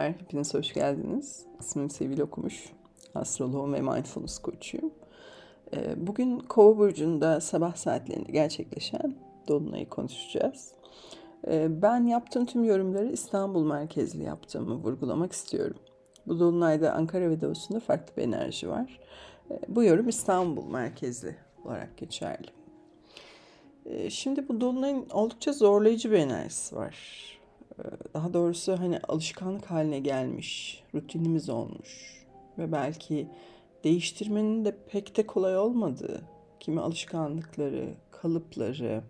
Merhabalar, hepiniz hoş geldiniz. İsmim Sevil Okumuş, astroloğum ve mindfulness koçuyum. Ee, bugün Kova burcunda sabah saatlerinde gerçekleşen Dolunay'ı konuşacağız. Ee, ben yaptığım tüm yorumları İstanbul merkezli yaptığımı vurgulamak istiyorum. Bu Dolunay'da Ankara ve Doğusu'nda farklı bir enerji var. Ee, bu yorum İstanbul merkezli olarak geçerli. Şimdi bu Dolunay'ın oldukça zorlayıcı bir enerjisi var daha doğrusu hani alışkanlık haline gelmiş, rutinimiz olmuş ve belki değiştirmenin de pek de kolay olmadığı kimi alışkanlıkları, kalıpları,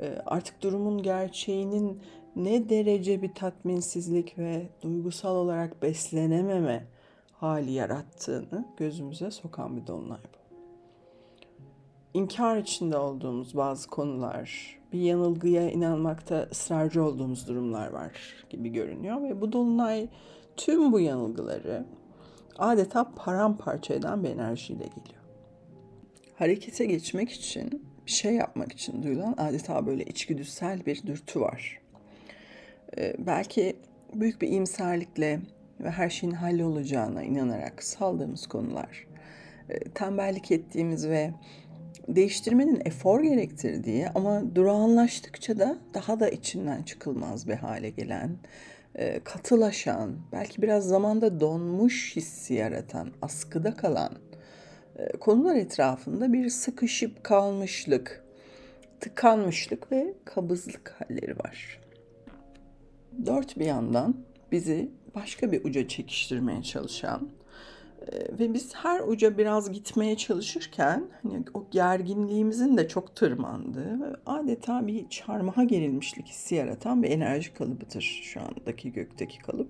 e, artık durumun gerçeğinin ne derece bir tatminsizlik ve duygusal olarak beslenememe hali yarattığını gözümüze sokan bir dolunay bu inkar içinde olduğumuz bazı konular, bir yanılgıya inanmakta ısrarcı olduğumuz durumlar var gibi görünüyor ve bu dolunay tüm bu yanılgıları adeta paramparça eden bir enerjiyle geliyor. Harekete geçmek için, bir şey yapmak için duyulan adeta böyle içgüdüsel bir dürtü var. Ee, belki büyük bir iyimserlikle ve her şeyin hallolacağına inanarak saldığımız konular, e, tembellik ettiğimiz ve değiştirmenin efor gerektirdiği ama durağanlaştıkça da daha da içinden çıkılmaz bir hale gelen, e, katılaşan, belki biraz zamanda donmuş hissi yaratan, askıda kalan e, konular etrafında bir sıkışıp kalmışlık, tıkanmışlık ve kabızlık halleri var. Dört bir yandan bizi başka bir uca çekiştirmeye çalışan, ve biz her uca biraz gitmeye çalışırken hani o gerginliğimizin de çok tırmandığı adeta bir çarmıha gerilmişlik hissi yaratan bir enerji kalıbıdır şu andaki gökteki kalıp.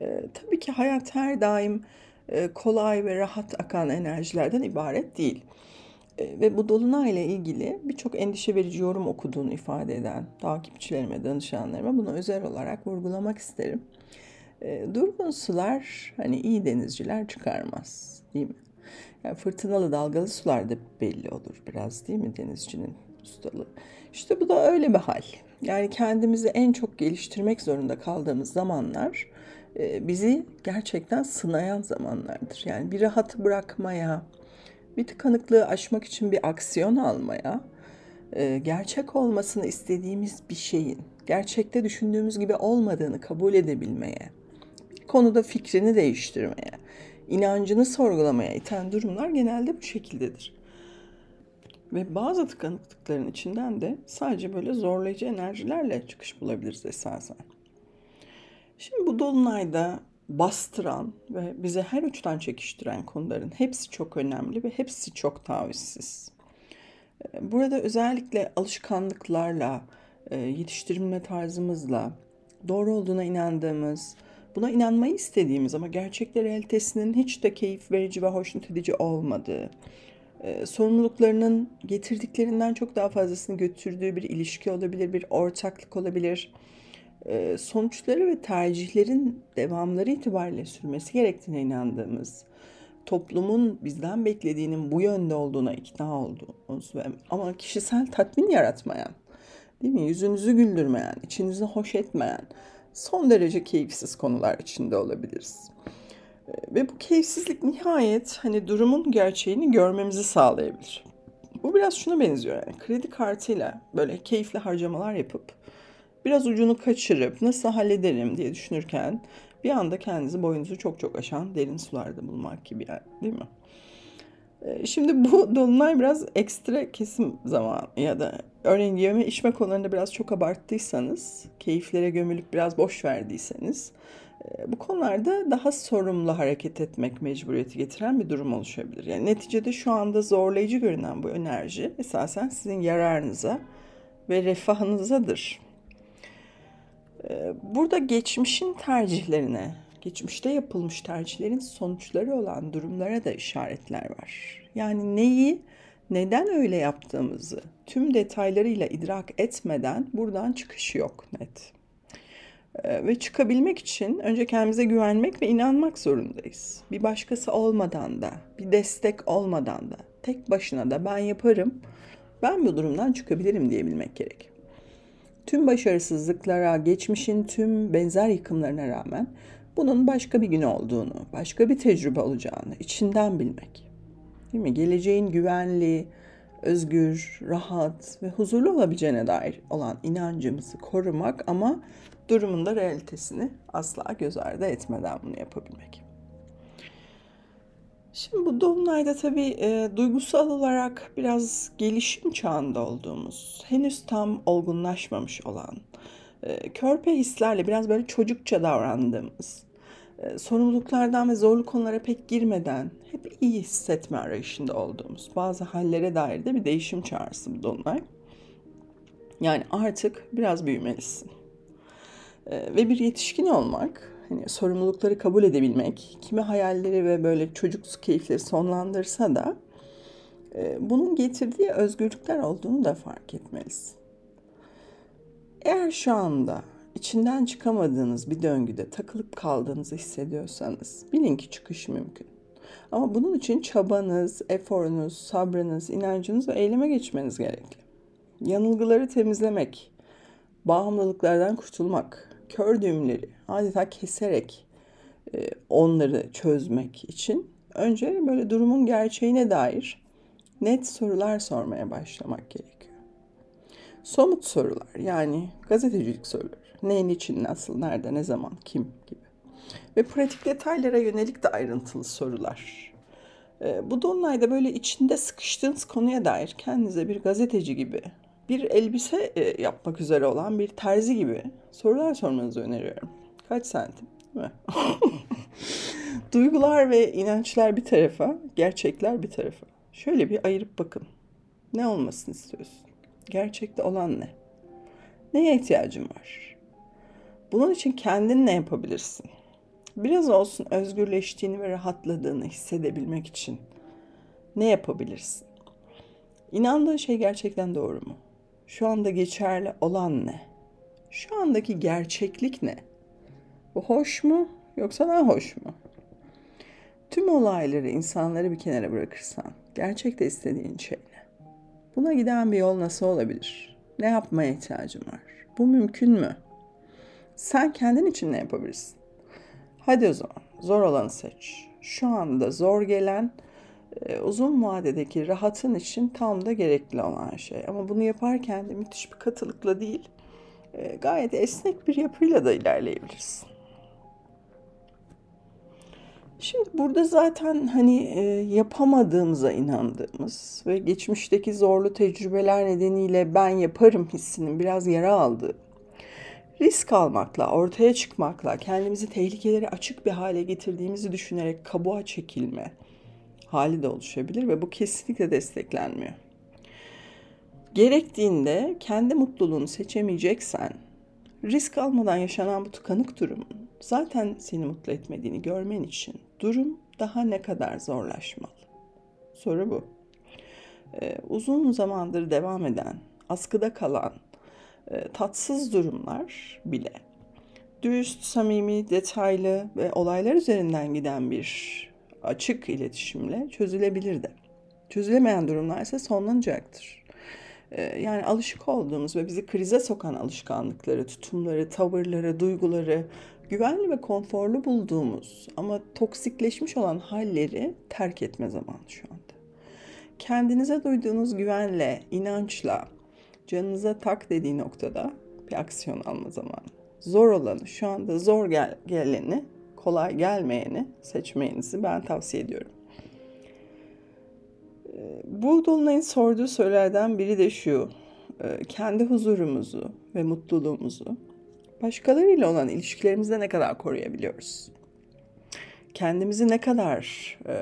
Ee, tabii ki hayat her daim e, kolay ve rahat akan enerjilerden ibaret değil. E, ve bu dolunay ile ilgili birçok endişe verici yorum okuduğunu ifade eden takipçilerime, danışanlarıma bunu özel olarak vurgulamak isterim. E, durgun sular hani iyi denizciler çıkarmaz değil mi? Yani fırtınalı dalgalı sularda belli olur biraz değil mi denizcinin ustalığı. İşte bu da öyle bir hal. Yani kendimizi en çok geliştirmek zorunda kaldığımız zamanlar e, bizi gerçekten sınayan zamanlardır. Yani bir rahatı bırakmaya, bir tıkanıklığı aşmak için bir aksiyon almaya, e, gerçek olmasını istediğimiz bir şeyin gerçekte düşündüğümüz gibi olmadığını kabul edebilmeye, konuda fikrini değiştirmeye, inancını sorgulamaya iten durumlar genelde bu şekildedir. Ve bazı tıkanıklıkların içinden de sadece böyle zorlayıcı enerjilerle çıkış bulabiliriz esasen. Şimdi bu dolunayda bastıran ve bize her uçtan çekiştiren konuların hepsi çok önemli ve hepsi çok tavizsiz. Burada özellikle alışkanlıklarla, e, yetiştirilme tarzımızla, doğru olduğuna inandığımız, Buna inanmayı istediğimiz ama gerçekler realitesinin hiç de keyif verici ve hoşnut edici olmadığı, e, sorumluluklarının getirdiklerinden çok daha fazlasını götürdüğü bir ilişki olabilir, bir ortaklık olabilir. E, sonuçları ve tercihlerin devamları itibariyle sürmesi gerektiğine inandığımız, toplumun bizden beklediğinin bu yönde olduğuna ikna olduğumuz ve ama kişisel tatmin yaratmayan, değil mi? Yüzünüzü güldürmeyen, içinizi hoş etmeyen, son derece keyifsiz konular içinde olabiliriz. Ve bu keyifsizlik nihayet hani durumun gerçeğini görmemizi sağlayabilir. Bu biraz şuna benziyor yani kredi kartıyla böyle keyifli harcamalar yapıp biraz ucunu kaçırıp nasıl hallederim diye düşünürken bir anda kendinizi boyunuzu çok çok aşan derin sularda bulmak gibi yani değil mi? Ee, şimdi bu dolunay biraz ekstra kesim zaman ya da örneğin yeme içme konularında biraz çok abarttıysanız, keyiflere gömülüp biraz boş verdiyseniz e, bu konularda daha sorumlu hareket etmek mecburiyeti getiren bir durum oluşabilir. Yani neticede şu anda zorlayıcı görünen bu enerji esasen sizin yararınıza ve refahınızadır. E, burada geçmişin tercihlerine, geçmişte yapılmış tercihlerin sonuçları olan durumlara da işaretler var. Yani neyi neden öyle yaptığımızı tüm detaylarıyla idrak etmeden buradan çıkış yok net. Ee, ve çıkabilmek için önce kendimize güvenmek ve inanmak zorundayız. Bir başkası olmadan da, bir destek olmadan da, tek başına da ben yaparım, ben bu durumdan çıkabilirim diyebilmek gerek. Tüm başarısızlıklara, geçmişin tüm benzer yıkımlarına rağmen bunun başka bir gün olduğunu, başka bir tecrübe olacağını içinden bilmek. Değil mi? Geleceğin güvenli, özgür, rahat ve huzurlu olabileceğine dair olan inancımızı korumak ama durumun da realitesini asla göz ardı etmeden bunu yapabilmek. Şimdi bu dolunayda tabii e, duygusal olarak biraz gelişim çağında olduğumuz, henüz tam olgunlaşmamış olan, körpe hislerle biraz böyle çocukça davrandığımız, e, sorumluluklardan ve zorlu konulara pek girmeden hep iyi hissetme arayışında olduğumuz bazı hallere dair de bir değişim çağrısı bu dolunay. Yani artık biraz büyümelisin. E, ve bir yetişkin olmak hani sorumlulukları kabul edebilmek, kimi hayalleri ve böyle çocuksu keyifleri sonlandırsa da e, bunun getirdiği özgürlükler olduğunu da fark etmelisin. Eğer şu anda içinden çıkamadığınız bir döngüde takılıp kaldığınızı hissediyorsanız bilin ki çıkış mümkün. Ama bunun için çabanız, eforunuz, sabrınız, inancınız ve eyleme geçmeniz gerekli. Yanılgıları temizlemek, bağımlılıklardan kurtulmak, kör düğümleri adeta keserek e, onları çözmek için önce böyle durumun gerçeğine dair net sorular sormaya başlamak gerekiyor. Somut sorular yani gazetecilik soruları. Ne, için, nasıl, nerede, ne zaman, kim gibi. Ve pratik detaylara yönelik de ayrıntılı sorular. E, bu dolunayda böyle içinde sıkıştığınız konuya dair kendinize bir gazeteci gibi bir elbise e, yapmak üzere olan bir terzi gibi sorular sormanızı öneriyorum. Kaç santim? Duygular ve inançlar bir tarafa, gerçekler bir tarafa. Şöyle bir ayırıp bakın. Ne olmasını istiyorsun? Gerçekte olan ne? Neye ihtiyacın var? Bunun için kendin ne yapabilirsin? Biraz olsun özgürleştiğini ve rahatladığını hissedebilmek için ne yapabilirsin? İnandığın şey gerçekten doğru mu? Şu anda geçerli olan ne? Şu andaki gerçeklik ne? Bu hoş mu yoksa daha hoş mu? Tüm olayları, insanları bir kenara bırakırsan gerçekte istediğin şey? Buna giden bir yol nasıl olabilir? Ne yapmaya ihtiyacın var? Bu mümkün mü? Sen kendin için ne yapabilirsin? Hadi o zaman zor olanı seç. Şu anda zor gelen e, uzun vadedeki rahatın için tam da gerekli olan şey. Ama bunu yaparken de müthiş bir katılıkla değil, e, gayet esnek bir yapıyla da ilerleyebilirsin. Şimdi burada zaten hani e, yapamadığımıza inandığımız ve geçmişteki zorlu tecrübeler nedeniyle ben yaparım hissinin biraz yara aldığı, risk almakla, ortaya çıkmakla, kendimizi tehlikelere açık bir hale getirdiğimizi düşünerek kabuğa çekilme, hali de oluşabilir ve bu kesinlikle desteklenmiyor. Gerektiğinde kendi mutluluğunu seçemeyeceksen risk almadan yaşanan bu tıkanık durumun zaten seni mutlu etmediğini görmen için durum daha ne kadar zorlaşmalı? Soru bu. Ee, uzun zamandır devam eden, askıda kalan e, tatsız durumlar bile dürüst, samimi, detaylı ve olaylar üzerinden giden bir açık iletişimle çözülebilir de. Çözülemeyen durumlar ise sonlanacaktır. Ee, yani alışık olduğumuz ve bizi krize sokan alışkanlıkları, tutumları, tavırları, duyguları, güvenli ve konforlu bulduğumuz ama toksikleşmiş olan halleri terk etme zamanı şu anda. Kendinize duyduğunuz güvenle, inançla, canınıza tak dediği noktada bir aksiyon alma zamanı. Zor olanı, şu anda zor gel geleni kolay gelmeyeni seçmeyinizi ben tavsiye ediyorum. Bu Dolunay'ın sorduğu sorulardan biri de şu. Ee, kendi huzurumuzu ve mutluluğumuzu başkalarıyla olan ilişkilerimizde ne kadar koruyabiliyoruz? Kendimizi ne kadar e,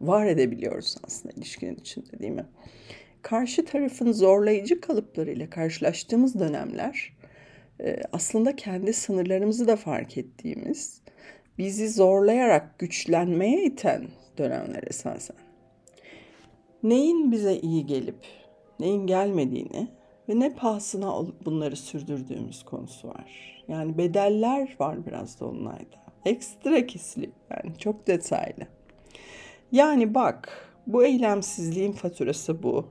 var edebiliyoruz aslında ilişkinin içinde değil mi? Karşı tarafın zorlayıcı kalıplarıyla karşılaştığımız dönemler e, aslında kendi sınırlarımızı da fark ettiğimiz bizi zorlayarak güçlenmeye iten dönemler esasen. Neyin bize iyi gelip neyin gelmediğini ve ne pahasına bunları sürdürdüğümüz konusu var. Yani bedeller var biraz da onlarda. Ekstra kisli yani çok detaylı. Yani bak bu eylemsizliğin faturası bu.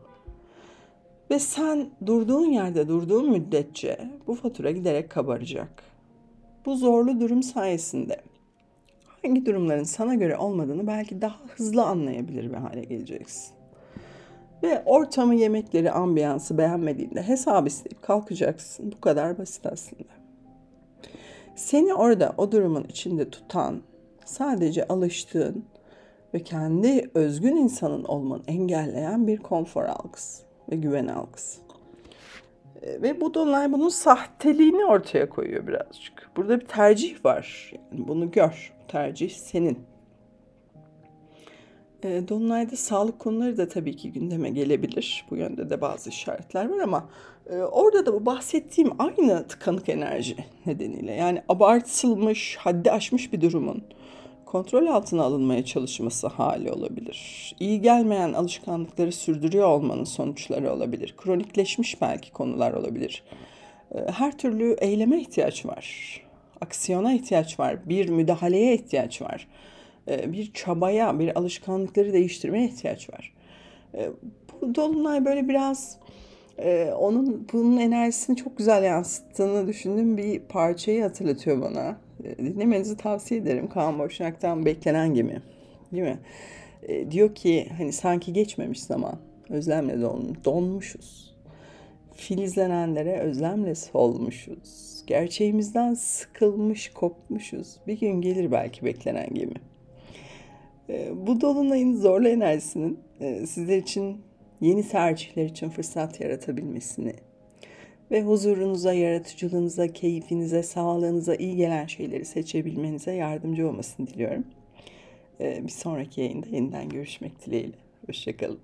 Ve sen durduğun yerde durduğun müddetçe bu fatura giderek kabaracak. Bu zorlu durum sayesinde hangi durumların sana göre olmadığını belki daha hızlı anlayabilir bir hale geleceksin. Ve ortamı, yemekleri, ambiyansı beğenmediğinde hesap isteyip kalkacaksın. Bu kadar basit aslında. Seni orada o durumun içinde tutan, sadece alıştığın ve kendi özgün insanın olmanı engelleyen bir konfor algısı ve güven algısı. E, Ve bu dolunay bunun sahteliğini ortaya koyuyor birazcık. Burada bir tercih var. Yani bunu gör. Tercih senin. E, Dolunay'da sağlık konuları da tabii ki gündeme gelebilir. Bu yönde de bazı işaretler var ama e, orada da bu bahsettiğim aynı tıkanık enerji nedeniyle yani abartılmış, haddi aşmış bir durumun kontrol altına alınmaya çalışması hali olabilir. İyi gelmeyen alışkanlıkları sürdürüyor olmanın sonuçları olabilir. Kronikleşmiş belki konular olabilir. E, Her türlü eyleme ihtiyaç var. Aksiyona ihtiyaç var. Bir müdahaleye ihtiyaç var. E, Bir çabaya, bir alışkanlıkları değiştirmeye ihtiyaç var. E, Bu dolunay böyle biraz e, onun bunun enerjisini çok güzel yansıttığını düşündüğüm bir parçayı hatırlatıyor bana. Dinlemenizi tavsiye ederim. Kaan Boşnak'tan Beklenen Gemi. Değil mi? Diyor ki hani sanki geçmemiş zaman. Özlemle don, donmuşuz. Filizlenenlere özlemle solmuşuz. Gerçeğimizden sıkılmış, kopmuşuz. Bir gün gelir belki beklenen gemi. E, Bu dolunayın zorlu enerjisinin e, sizler için yeni tercihler için fırsat yaratabilmesini ve huzurunuza, yaratıcılığınıza, keyfinize, sağlığınıza iyi gelen şeyleri seçebilmenize yardımcı olmasını diliyorum. E, Bir sonraki yayında yeniden görüşmek dileğiyle. Hoşçakalın.